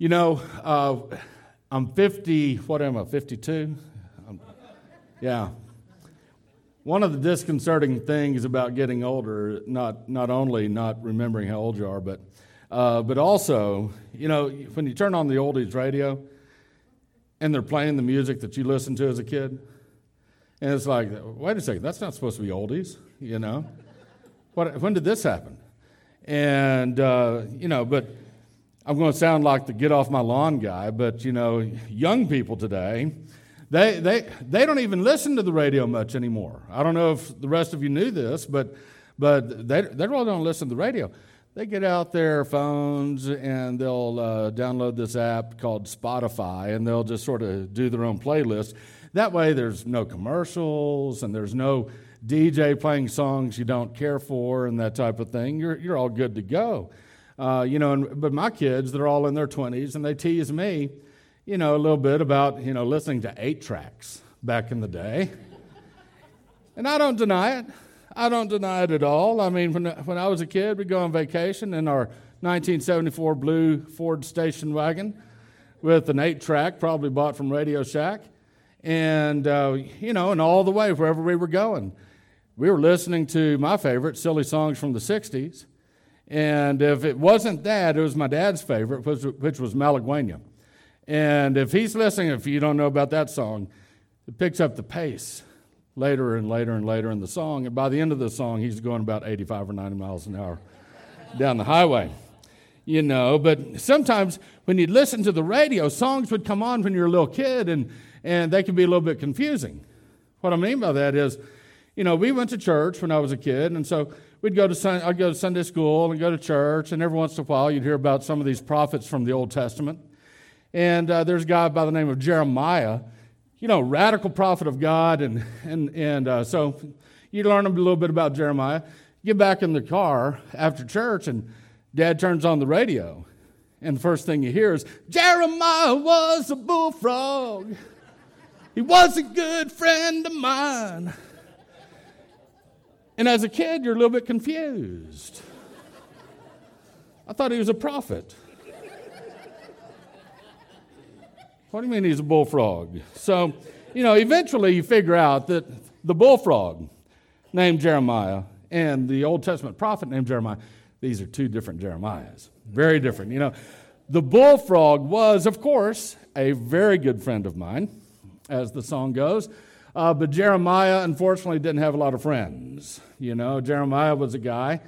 You know, uh, I'm 50, what am I, 52? Um, yeah. One of the disconcerting things about getting older, not, not only not remembering how old you are, but, uh, but also, you know, when you turn on the oldies radio and they're playing the music that you listened to as a kid, and it's like, wait a second, that's not supposed to be oldies, you know? What, when did this happen? And, uh, you know, but I'm going to sound like the get off my lawn guy, but, you know, young people today, they, they, they don't even listen to the radio much anymore. I don't know if the rest of you knew this, but, but they, they really don't listen to the radio. They get out their phones and they'll uh, download this app called Spotify and they'll just sort of do their own playlist. That way, there's no commercials and there's no DJ playing songs you don't care for and that type of thing. You're, you're all good to go. Uh, you know, and, but my kids, they're all in their 20s and they tease me, you know, a little bit about, you know, listening to eight tracks back in the day. and I don't deny it. I don't deny it at all. I mean, when, when I was a kid, we'd go on vacation in our 1974 blue Ford station wagon with an eight track, probably bought from Radio Shack and uh, you know, and all the way wherever we were going, we were listening to my favorite silly songs from the '60s. And if it wasn't that, it was my dad's favorite, which, which was Malaguena. And if he's listening, if you don't know about that song, it picks up the pace later and later and later in the song. And by the end of the song, he's going about 85 or 90 miles an hour down the highway. You know, but sometimes when you'd listen to the radio, songs would come on when you were a little kid, and and they can be a little bit confusing. What I mean by that is, you know, we went to church when I was a kid, and so we'd go to Sun- I'd go to Sunday school and go to church, and every once in a while you'd hear about some of these prophets from the Old Testament. And uh, there's a guy by the name of Jeremiah, you know, radical prophet of God, and and and uh, so you learn a little bit about Jeremiah. Get back in the car after church, and Dad turns on the radio, and the first thing you hear is Jeremiah was a bullfrog. He was a good friend of mine. And as a kid, you're a little bit confused. I thought he was a prophet. What do you mean he's a bullfrog? So, you know, eventually you figure out that the bullfrog named Jeremiah and the Old Testament prophet named Jeremiah, these are two different Jeremiahs. Very different. You know, the bullfrog was, of course, a very good friend of mine as the song goes. Uh, but Jeremiah, unfortunately, didn't have a lot of friends. You know, Jeremiah was a guy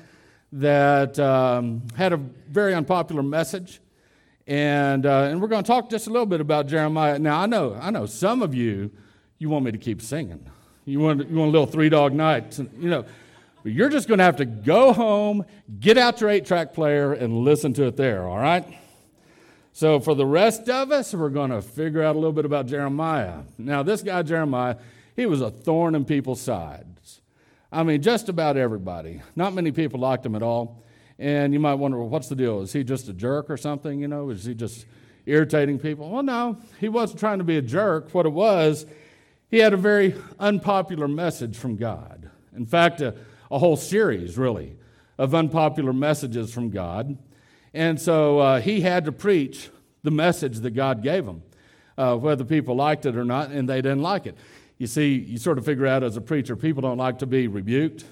that um, had a very unpopular message. And, uh, and we're going to talk just a little bit about Jeremiah. Now, I know, I know some of you, you want me to keep singing. You want, you want a little three dog night, you know. But you're just going to have to go home, get out your eight track player, and listen to it there, all right? So, for the rest of us, we're going to figure out a little bit about Jeremiah. Now, this guy, Jeremiah, he was a thorn in people's sides. I mean, just about everybody. Not many people liked him at all. And you might wonder, well, what's the deal? Is he just a jerk or something? You know, is he just irritating people? Well, no, he wasn't trying to be a jerk. What it was, he had a very unpopular message from God. In fact, a, a whole series, really, of unpopular messages from God. And so uh, he had to preach the message that God gave him, uh, whether people liked it or not, and they didn't like it. You see, you sort of figure out as a preacher, people don't like to be rebuked,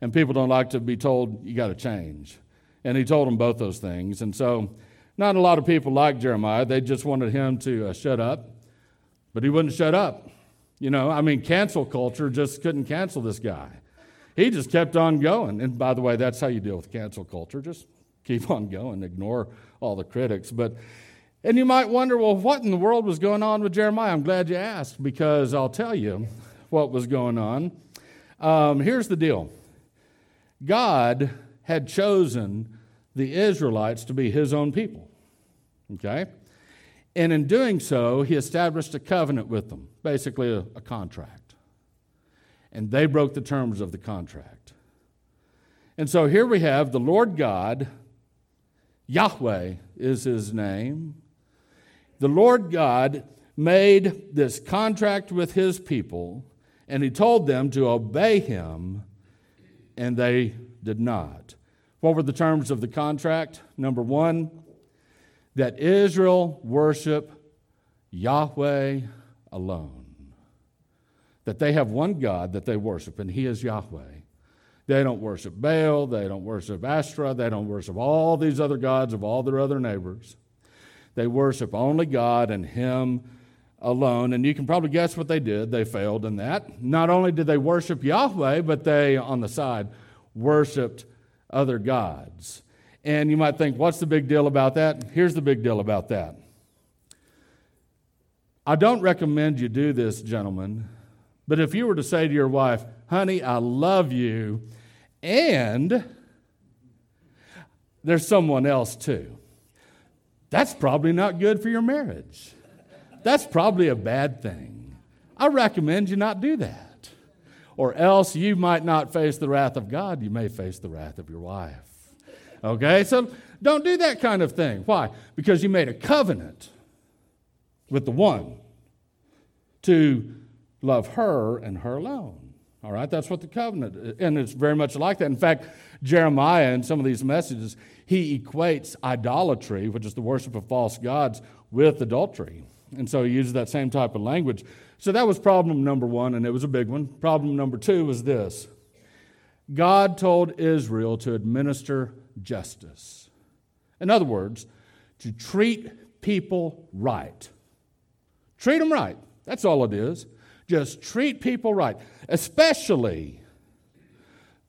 and people don't like to be told, you got to change. And he told them both those things. And so, not a lot of people liked Jeremiah. They just wanted him to uh, shut up, but he wouldn't shut up. You know, I mean, cancel culture just couldn't cancel this guy. He just kept on going. And by the way, that's how you deal with cancel culture. Just keep on going, ignore all the critics. But and you might wonder, well, what in the world was going on with Jeremiah? I'm glad you asked because I'll tell you what was going on. Um, here's the deal God had chosen the Israelites to be his own people. Okay? And in doing so, he established a covenant with them, basically a, a contract. And they broke the terms of the contract. And so here we have the Lord God Yahweh is his name. The Lord God made this contract with his people, and he told them to obey him, and they did not. What were the terms of the contract? Number one, that Israel worship Yahweh alone. That they have one God that they worship, and He is Yahweh. They don't worship Baal, they don't worship Ashtoreth, they don't worship all these other gods of all their other neighbors. They worship only God and Him alone. And you can probably guess what they did. They failed in that. Not only did they worship Yahweh, but they, on the side, worshiped other gods. And you might think, what's the big deal about that? Here's the big deal about that. I don't recommend you do this, gentlemen, but if you were to say to your wife, honey, I love you, and there's someone else too, that's probably not good for your marriage. That's probably a bad thing. I recommend you not do that. Or else you might not face the wrath of God, you may face the wrath of your wife. Okay? So don't do that kind of thing. Why? Because you made a covenant with the one to love her and her alone. All right? That's what the covenant and it's very much like that. In fact, Jeremiah in some of these messages, he equates idolatry, which is the worship of false gods, with adultery. And so he uses that same type of language. So that was problem number one, and it was a big one. Problem number two was this God told Israel to administer justice. In other words, to treat people right. Treat them right. That's all it is. Just treat people right, especially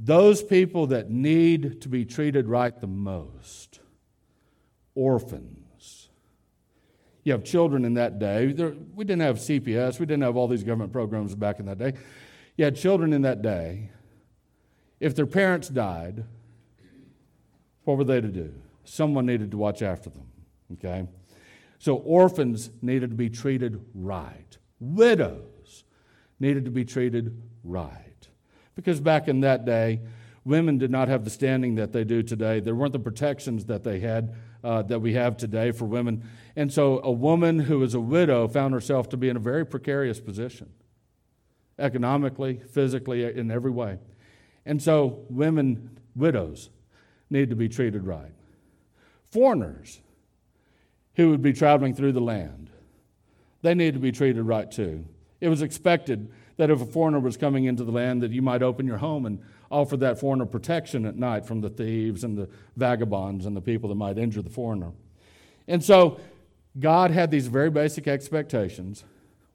those people that need to be treated right the most orphans. You have children in that day. There, we didn't have CPS, we didn't have all these government programs back in that day. You had children in that day. If their parents died, what were they to do? Someone needed to watch after them, okay? So orphans needed to be treated right. Widows needed to be treated right. Because back in that day, women did not have the standing that they do today. There weren't the protections that they had uh, that we have today for women. And so a woman who was a widow found herself to be in a very precarious position, economically, physically, in every way. And so women, widows, need to be treated right. Foreigners who would be traveling through the land, they need to be treated right too. It was expected that if a foreigner was coming into the land that you might open your home and offer that foreigner protection at night from the thieves and the vagabonds and the people that might injure the foreigner. And so God had these very basic expectations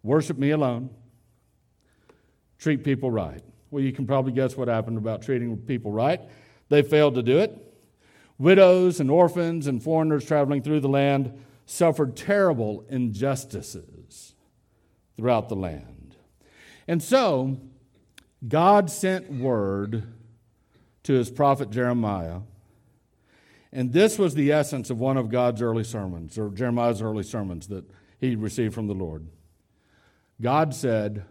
worship me alone, treat people right. Well, you can probably guess what happened about treating people right. They failed to do it. Widows and orphans and foreigners traveling through the land suffered terrible injustices throughout the land. And so, God sent word to his prophet Jeremiah. And this was the essence of one of God's early sermons, or Jeremiah's early sermons that he received from the Lord. God said,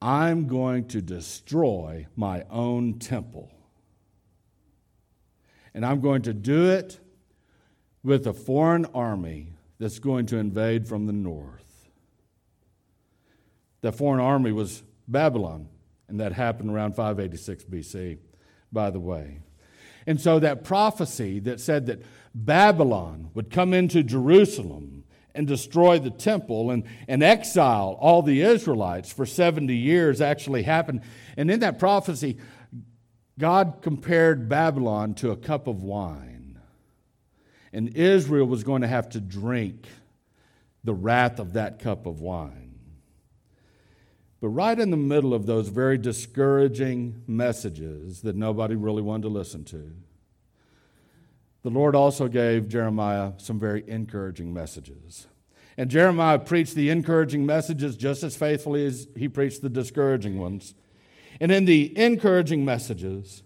I'm going to destroy my own temple and I'm going to do it with a foreign army that's going to invade from the north. That foreign army was Babylon, and that happened around 586 BC, by the way. And so that prophecy that said that Babylon would come into Jerusalem and destroy the temple and, and exile all the Israelites for 70 years actually happened. And in that prophecy, God compared Babylon to a cup of wine, and Israel was going to have to drink the wrath of that cup of wine. But right in the middle of those very discouraging messages that nobody really wanted to listen to, the Lord also gave Jeremiah some very encouraging messages. And Jeremiah preached the encouraging messages just as faithfully as he preached the discouraging ones. And in the encouraging messages,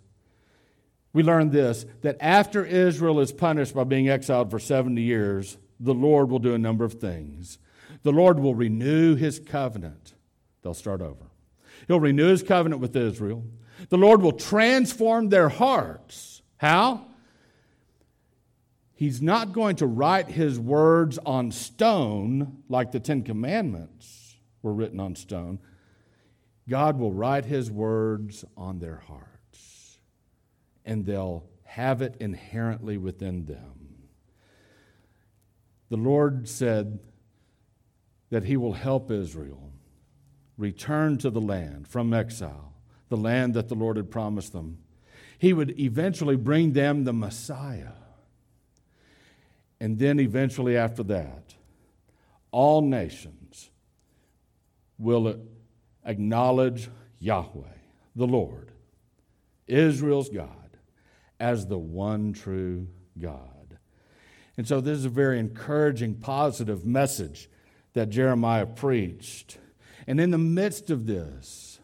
we learn this that after Israel is punished by being exiled for 70 years, the Lord will do a number of things. The Lord will renew his covenant. They'll start over. He'll renew his covenant with Israel. The Lord will transform their hearts. How? He's not going to write his words on stone like the Ten Commandments were written on stone. God will write his words on their hearts, and they'll have it inherently within them. the Lord said that He will help Israel return to the land from exile, the land that the Lord had promised them. He would eventually bring them the Messiah. And then, eventually, after that, all nations will acknowledge Yahweh, the Lord, Israel's God, as the one true God. And so, this is a very encouraging, positive message that Jeremiah preached. And in the midst of this,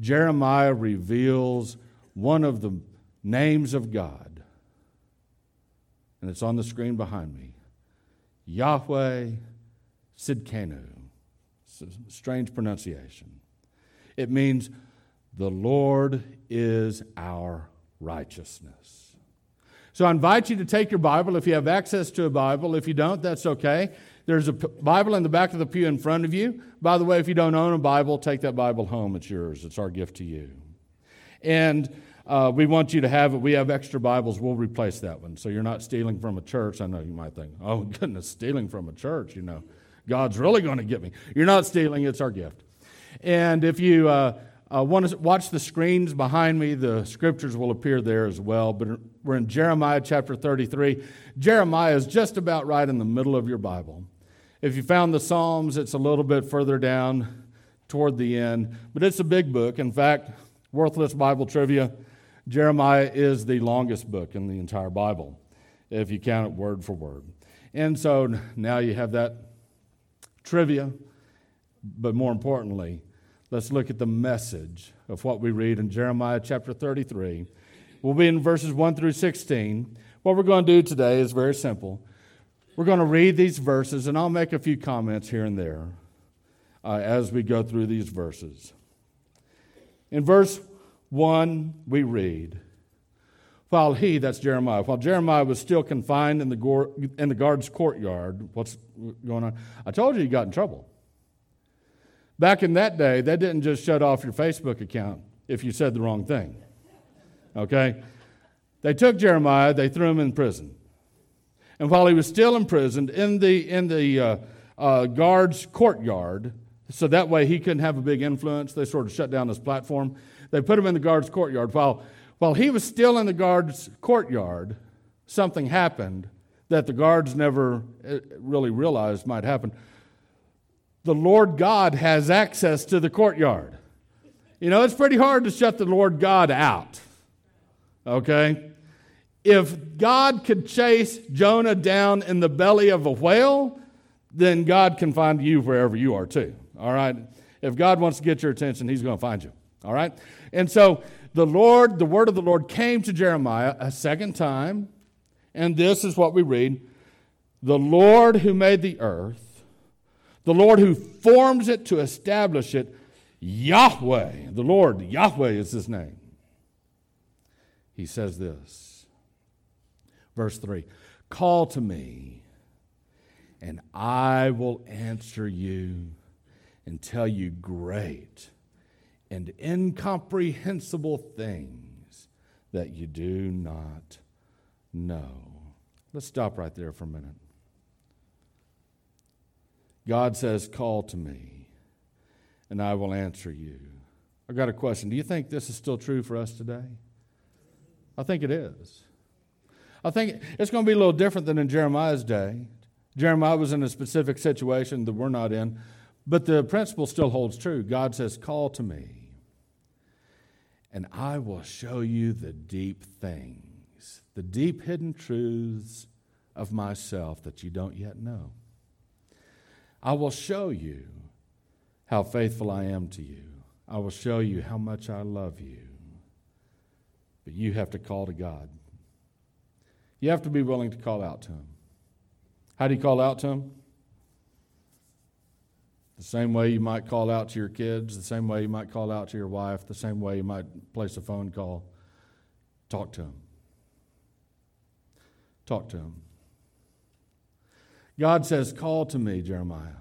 Jeremiah reveals one of the names of God. And it's on the screen behind me Yahweh Sidkenu. It's a strange pronunciation. It means the Lord is our righteousness. So I invite you to take your Bible if you have access to a Bible. If you don't, that's okay. There's a Bible in the back of the pew in front of you. By the way, if you don't own a Bible, take that Bible home. It's yours, it's our gift to you. And uh, we want you to have it. We have extra Bibles. We'll replace that one. So you're not stealing from a church. I know you might think, oh, goodness, stealing from a church, you know. God's really going to get me. You're not stealing, it's our gift. And if you uh, uh, want to watch the screens behind me, the scriptures will appear there as well. But we're in Jeremiah chapter 33. Jeremiah is just about right in the middle of your Bible. If you found the Psalms, it's a little bit further down toward the end, but it's a big book. In fact, worthless Bible trivia Jeremiah is the longest book in the entire Bible, if you count it word for word. And so now you have that trivia, but more importantly, let's look at the message of what we read in Jeremiah chapter 33. We'll be in verses 1 through 16. What we're going to do today is very simple. We're going to read these verses, and I'll make a few comments here and there uh, as we go through these verses. In verse 1, we read, While he, that's Jeremiah, while Jeremiah was still confined in the, in the guard's courtyard, what's going on? I told you he got in trouble. Back in that day, they didn't just shut off your Facebook account if you said the wrong thing. Okay? They took Jeremiah, they threw him in prison. And while he was still imprisoned in the, in the uh, uh, guard's courtyard, so that way he couldn't have a big influence, they sort of shut down his platform. They put him in the guard's courtyard. While, while he was still in the guard's courtyard, something happened that the guards never uh, really realized might happen. The Lord God has access to the courtyard. You know, it's pretty hard to shut the Lord God out. Okay? If God could chase Jonah down in the belly of a whale, then God can find you wherever you are too. All right? If God wants to get your attention, He's going to find you. All right? And so the Lord, the word of the Lord came to Jeremiah a second time, and this is what we read The Lord who made the earth, the Lord who forms it to establish it, Yahweh, the Lord, Yahweh is his name. He says this, verse 3 Call to me, and I will answer you and tell you great and incomprehensible things that you do not know. Let's stop right there for a minute. God says, Call to me, and I will answer you. I got a question. Do you think this is still true for us today? I think it is. I think it's going to be a little different than in Jeremiah's day. Jeremiah was in a specific situation that we're not in, but the principle still holds true. God says, Call to me and I will show you the deep things, the deep hidden truths of myself that you don't yet know. I will show you how faithful I am to you. I will show you how much I love you. But you have to call to God. You have to be willing to call out to Him. How do you call out to Him? The same way you might call out to your kids, the same way you might call out to your wife, the same way you might place a phone call. Talk to Him. Talk to Him. God says, Call to me, Jeremiah,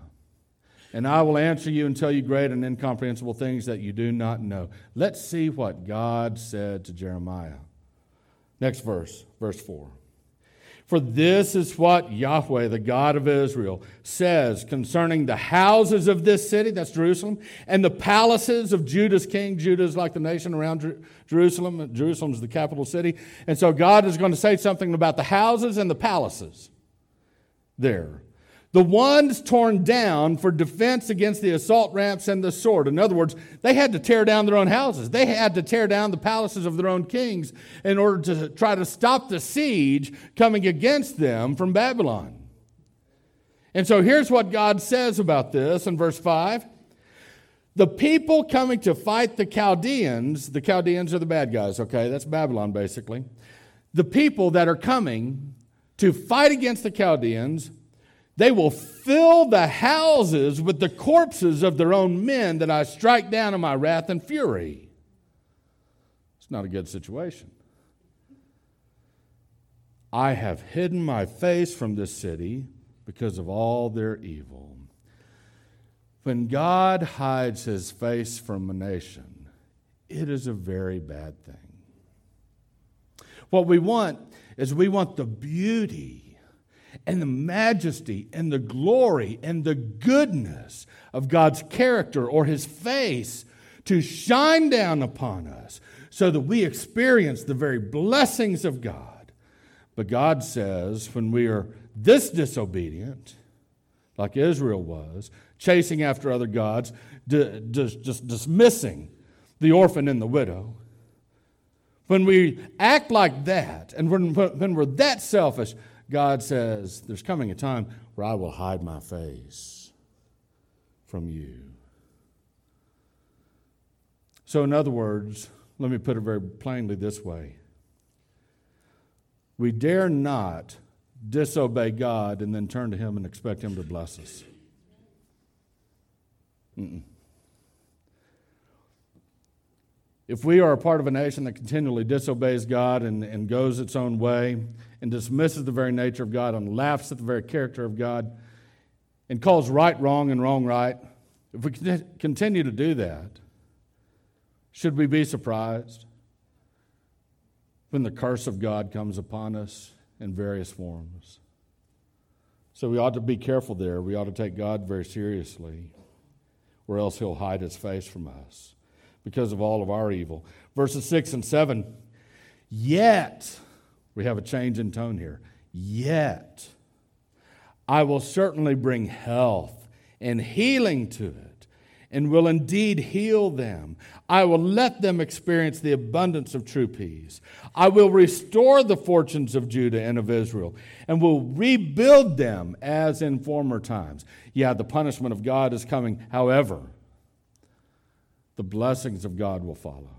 and I will answer you and tell you great and incomprehensible things that you do not know. Let's see what God said to Jeremiah. Next verse, verse 4. For this is what Yahweh, the God of Israel, says concerning the houses of this city, that's Jerusalem, and the palaces of Judah's king. Judah is like the nation around Jerusalem. Jerusalem is the capital city. And so God is going to say something about the houses and the palaces there. The ones torn down for defense against the assault ramps and the sword. In other words, they had to tear down their own houses. They had to tear down the palaces of their own kings in order to try to stop the siege coming against them from Babylon. And so here's what God says about this in verse 5. The people coming to fight the Chaldeans, the Chaldeans are the bad guys, okay? That's Babylon basically. The people that are coming to fight against the Chaldeans they will fill the houses with the corpses of their own men that I strike down in my wrath and fury. It's not a good situation. I have hidden my face from this city because of all their evil. When God hides his face from a nation, it is a very bad thing. What we want is we want the beauty and the majesty and the glory and the goodness of God's character or his face to shine down upon us so that we experience the very blessings of God. But God says when we are this disobedient, like Israel was, chasing after other gods, just dismissing the orphan and the widow, when we act like that and when, when we're that selfish, God says, There's coming a time where I will hide my face from you. So, in other words, let me put it very plainly this way we dare not disobey God and then turn to Him and expect Him to bless us. Mm-mm. If we are a part of a nation that continually disobeys God and, and goes its own way and dismisses the very nature of God and laughs at the very character of God and calls right wrong and wrong right, if we continue to do that, should we be surprised when the curse of God comes upon us in various forms? So we ought to be careful there. We ought to take God very seriously, or else He'll hide His face from us because of all of our evil. Verses 6 and 7 Yet, we have a change in tone here. Yet, I will certainly bring health and healing to it, and will indeed heal them. I will let them experience the abundance of true peace. I will restore the fortunes of Judah and of Israel, and will rebuild them as in former times. Yeah, the punishment of God is coming. However, the blessings of God will follow.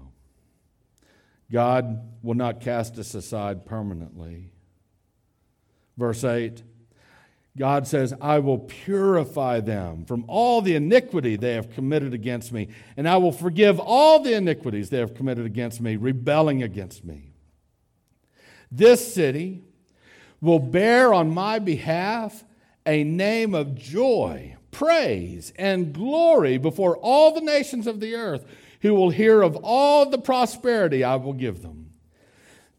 God will not cast us aside permanently. Verse 8 God says, I will purify them from all the iniquity they have committed against me, and I will forgive all the iniquities they have committed against me, rebelling against me. This city will bear on my behalf a name of joy praise and glory before all the nations of the earth who will hear of all the prosperity I will give them.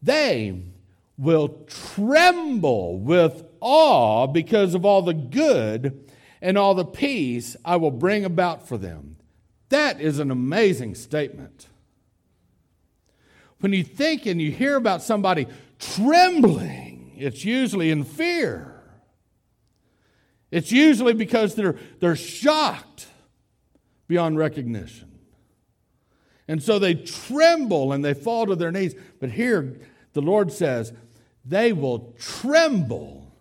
They will tremble with awe because of all the good and all the peace I will bring about for them. That is an amazing statement. When you think and you hear about somebody trembling, it's usually in fear. It's usually because they're, they're shocked beyond recognition. And so they tremble and they fall to their knees. But here, the Lord says, they will tremble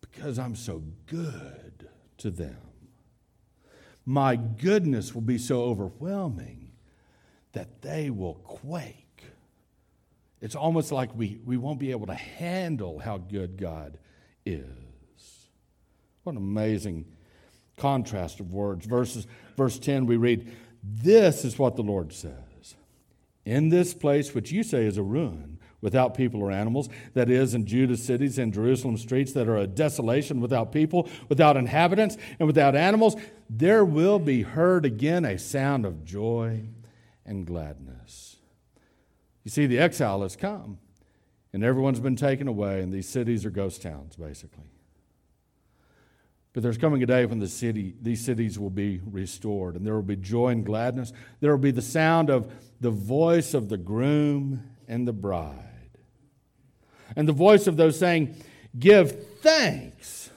because I'm so good to them. My goodness will be so overwhelming that they will quake. It's almost like we, we won't be able to handle how good God is. What an amazing contrast of words. Verses, verse 10, we read, This is what the Lord says. In this place, which you say is a ruin, without people or animals, that is, in Judah's cities and Jerusalem streets that are a desolation without people, without inhabitants, and without animals, there will be heard again a sound of joy and gladness. You see, the exile has come. and everyone's been taken away, and these cities are ghost towns, basically. But there's coming a day when the city, these cities will be restored, and there will be joy and gladness. There will be the sound of the voice of the groom and the bride. And the voice of those saying, Give thanks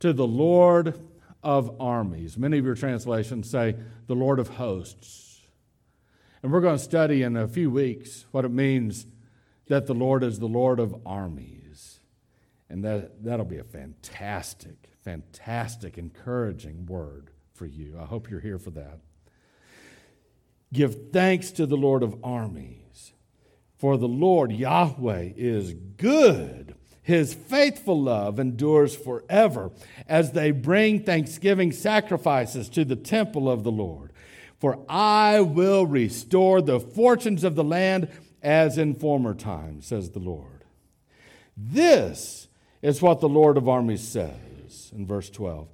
to the Lord of armies. Many of your translations say, The Lord of hosts. And we're going to study in a few weeks what it means that the Lord is the Lord of armies. And that, that'll be a fantastic, fantastic, encouraging word for you. I hope you're here for that. Give thanks to the Lord of armies, for the Lord Yahweh is good. His faithful love endures forever as they bring thanksgiving sacrifices to the temple of the Lord. For I will restore the fortunes of the land as in former times, says the Lord. This is what the Lord of armies says in verse 12.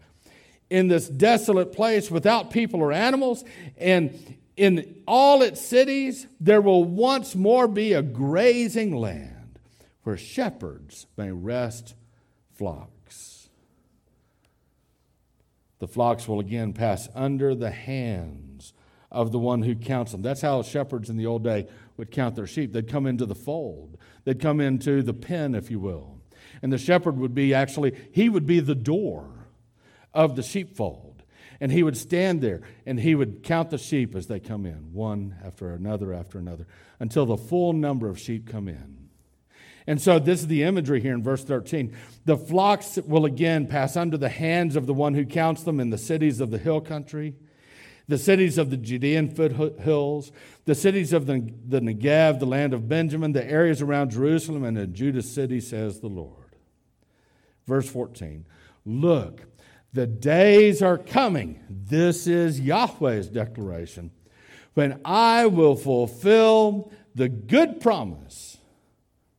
In this desolate place without people or animals, and in all its cities, there will once more be a grazing land where shepherds may rest flocks. The flocks will again pass under the hands of the one who counts them. That's how shepherds in the old day would count their sheep. They'd come into the fold, they'd come into the pen, if you will. And the shepherd would be actually, he would be the door of the sheepfold. And he would stand there and he would count the sheep as they come in, one after another after another, until the full number of sheep come in. And so, this is the imagery here in verse 13. The flocks will again pass under the hands of the one who counts them in the cities of the hill country the cities of the Judean foothills, the cities of the, the Negev, the land of Benjamin, the areas around Jerusalem, and the Judah city, says the Lord. Verse 14 Look, the days are coming. This is Yahweh's declaration. When I will fulfill the good promise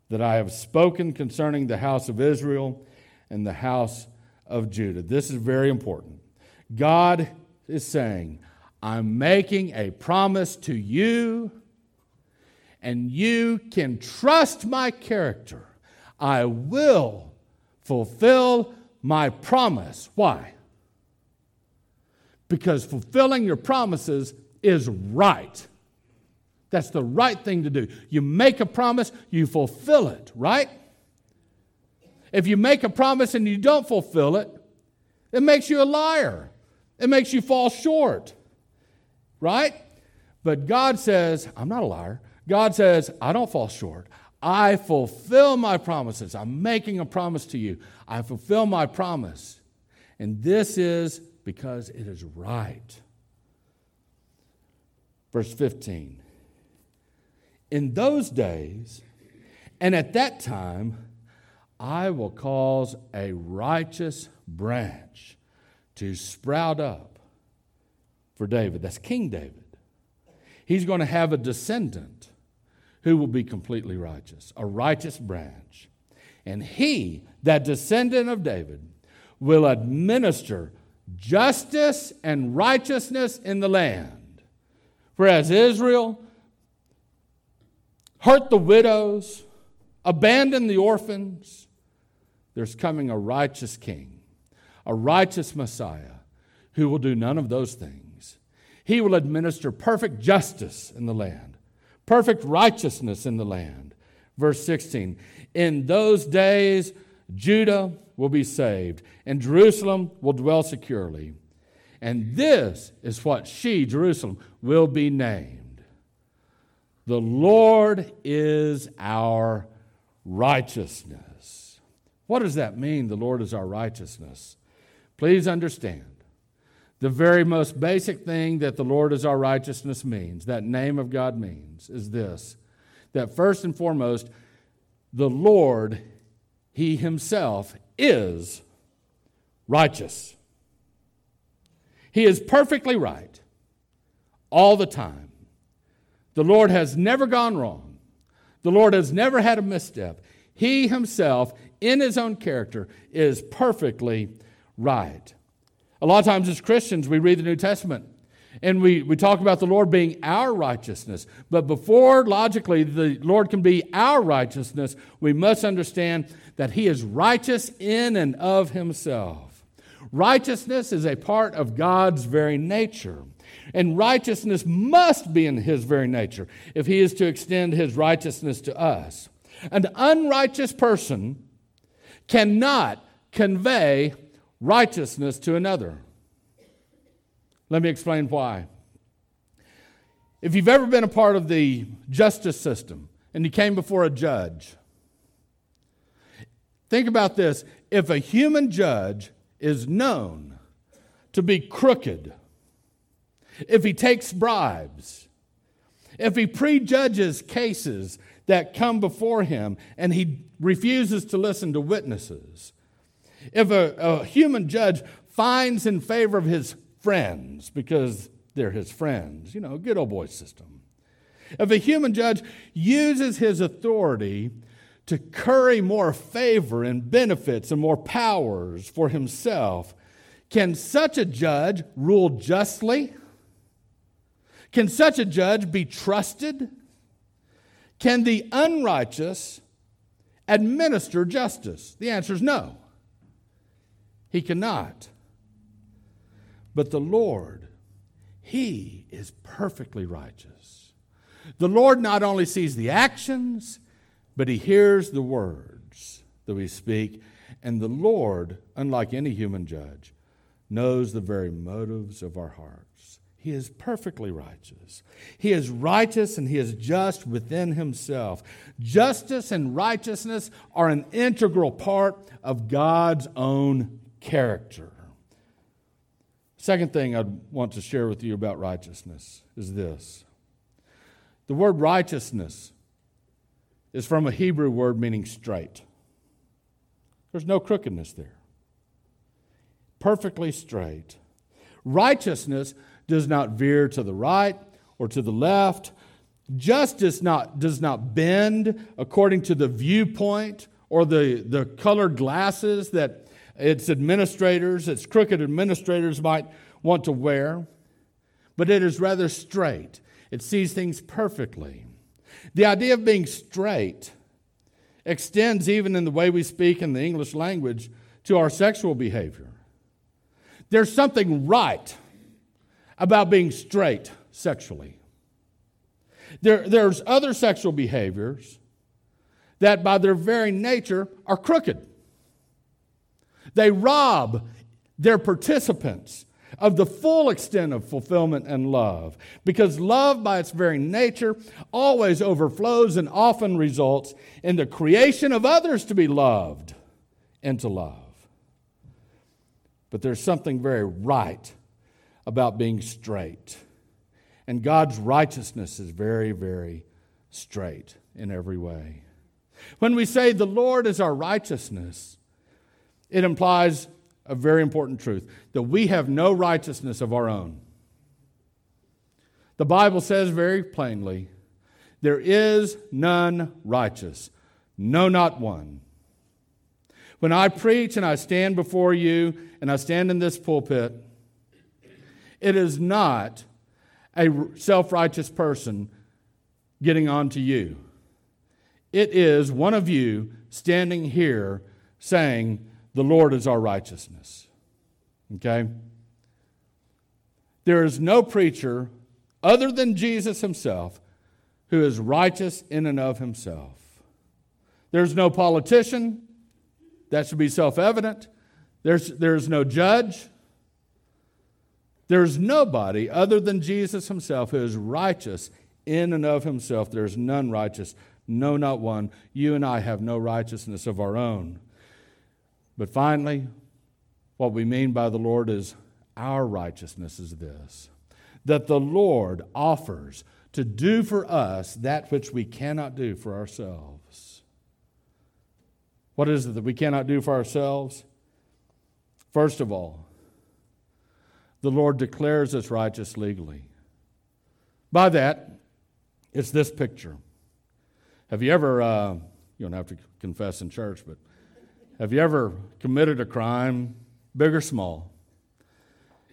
that I have spoken concerning the house of Israel and the house of Judah. This is very important. God is saying, I'm making a promise to you, and you can trust my character. I will fulfill my promise. Why? Because fulfilling your promises is right. That's the right thing to do. You make a promise, you fulfill it, right? If you make a promise and you don't fulfill it, it makes you a liar. It makes you fall short right? But God says, I'm not a liar. God says, I don't fall short. I fulfill my promises. I'm making a promise to you. I fulfill my promise. And this is because it is right. Verse 15. In those days, and at that time, I will cause a righteous branch to sprout up for David. That's King David. He's going to have a descendant who will be completely righteous, a righteous branch. And he, that descendant of David, will administer justice and righteousness in the land. Whereas Israel hurt the widows, abandoned the orphans, there's coming a righteous king, a righteous Messiah who will do none of those things. He will administer perfect justice in the land, perfect righteousness in the land. Verse 16 In those days, Judah will be saved, and Jerusalem will dwell securely. And this is what she, Jerusalem, will be named. The Lord is our righteousness. What does that mean? The Lord is our righteousness. Please understand the very most basic thing that the Lord is our righteousness means, that name of God means, is this that first and foremost, the Lord, He Himself, is righteous. He is perfectly right all the time. The Lord has never gone wrong. The Lord has never had a misstep. He himself, in his own character, is perfectly right. A lot of times as Christians, we read the New Testament And we, we talk about the Lord being our righteousness. But before, logically, the Lord can be our righteousness, we must understand that He is righteous in and of Himself. Righteousness is a part of God's very nature. And righteousness must be in His very nature if He is to extend His righteousness to us. An unrighteous person cannot convey righteousness to another. Let me explain why. If you've ever been a part of the justice system and you came before a judge, think about this. If a human judge is known to be crooked, if he takes bribes, if he prejudges cases that come before him and he refuses to listen to witnesses, if a, a human judge finds in favor of his friends because they're his friends, you know, good old boy system. If a human judge uses his authority to curry more favor and benefits and more powers for himself, can such a judge rule justly? Can such a judge be trusted? Can the unrighteous administer justice? The answer is no. He cannot. But the Lord, He is perfectly righteous. The Lord not only sees the actions, but He hears the words that we speak. And the Lord, unlike any human judge, knows the very motives of our hearts. He is perfectly righteous. He is righteous and he is just within himself. Justice and righteousness are an integral part of God's own character. Second thing I'd want to share with you about righteousness is this the word righteousness is from a Hebrew word meaning straight. There's no crookedness there. Perfectly straight. Righteousness does not veer to the right or to the left. Justice not, does not bend according to the viewpoint or the, the colored glasses that its administrators, its crooked administrators might want to wear, but it is rather straight. It sees things perfectly. The idea of being straight extends even in the way we speak in the English language to our sexual behavior. There's something right about being straight sexually. There, there's other sexual behaviors that, by their very nature, are crooked. They rob their participants of the full extent of fulfillment and love. Because love, by its very nature, always overflows and often results in the creation of others to be loved into love. But there's something very right about being straight. And God's righteousness is very, very straight in every way. When we say the Lord is our righteousness, it implies a very important truth that we have no righteousness of our own. The Bible says very plainly, there is none righteous, no, not one. When I preach and I stand before you and I stand in this pulpit, it is not a self righteous person getting on to you. It is one of you standing here saying, the Lord is our righteousness. Okay? There is no preacher other than Jesus himself who is righteous in and of himself. There's no politician. That should be self evident. There's, there's no judge. There's nobody other than Jesus himself who is righteous in and of himself. There's none righteous, no, not one. You and I have no righteousness of our own. But finally, what we mean by the Lord is our righteousness is this that the Lord offers to do for us that which we cannot do for ourselves. What is it that we cannot do for ourselves? First of all, the Lord declares us righteous legally. By that, it's this picture. Have you ever, uh, you don't have to confess in church, but have you ever committed a crime, big or small?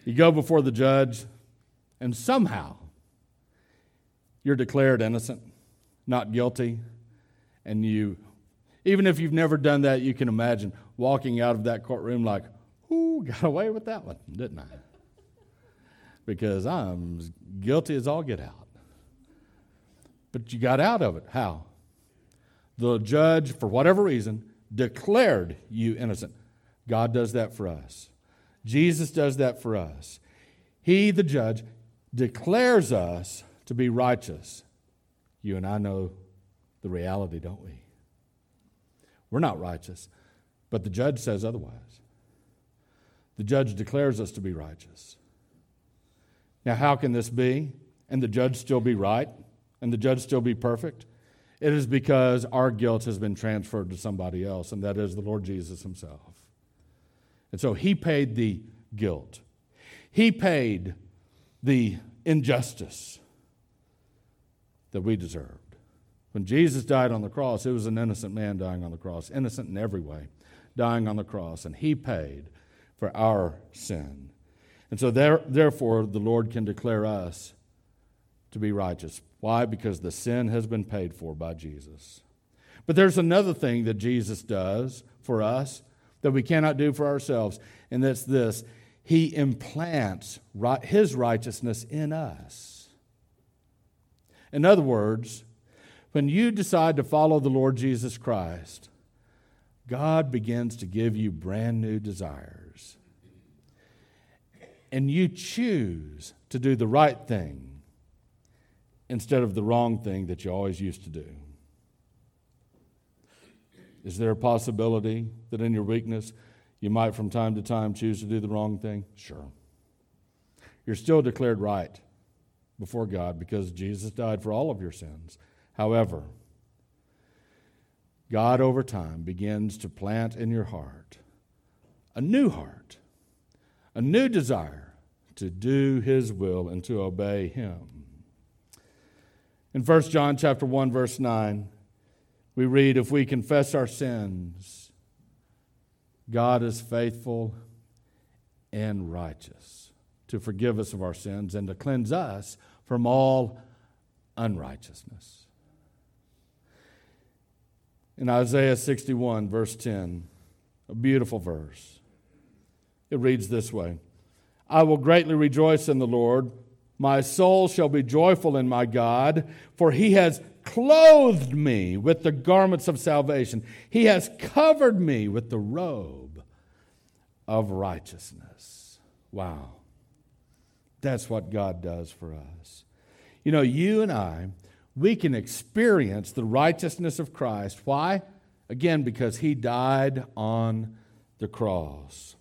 You go before the judge, and somehow you're declared innocent, not guilty, and you, even if you've never done that, you can imagine walking out of that courtroom like, ooh, got away with that one, didn't I? Because I'm as guilty as all get out. But you got out of it. How? The judge, for whatever reason, declared you innocent. God does that for us. Jesus does that for us. He, the judge, declares us to be righteous. You and I know the reality, don't we? We're not righteous, but the judge says otherwise. The judge declares us to be righteous. Now, how can this be? And the judge still be right? And the judge still be perfect? It is because our guilt has been transferred to somebody else, and that is the Lord Jesus Himself. And so He paid the guilt, He paid the injustice that we deserved. When Jesus died on the cross, it was an innocent man dying on the cross, innocent in every way, dying on the cross, and He paid for our sin. And so, there, therefore, the Lord can declare us to be righteous. Why? Because the sin has been paid for by Jesus. But there's another thing that Jesus does for us that we cannot do for ourselves, and that's this He implants His righteousness in us. In other words, when you decide to follow the Lord Jesus Christ, God begins to give you brand new desires. And you choose to do the right thing instead of the wrong thing that you always used to do? Is there a possibility that in your weakness you might from time to time choose to do the wrong thing? Sure. You're still declared right before God because Jesus died for all of your sins. However, God over time begins to plant in your heart a new heart, a new desire to do his will and to obey him. In 1 John chapter 1 verse 9, we read if we confess our sins, God is faithful and righteous to forgive us of our sins and to cleanse us from all unrighteousness. In Isaiah 61 verse 10, a beautiful verse. It reads this way I will greatly rejoice in the Lord. My soul shall be joyful in my God, for he has clothed me with the garments of salvation. He has covered me with the robe of righteousness. Wow. That's what God does for us. You know, you and I, we can experience the righteousness of Christ. Why? Again, because he died on the cross.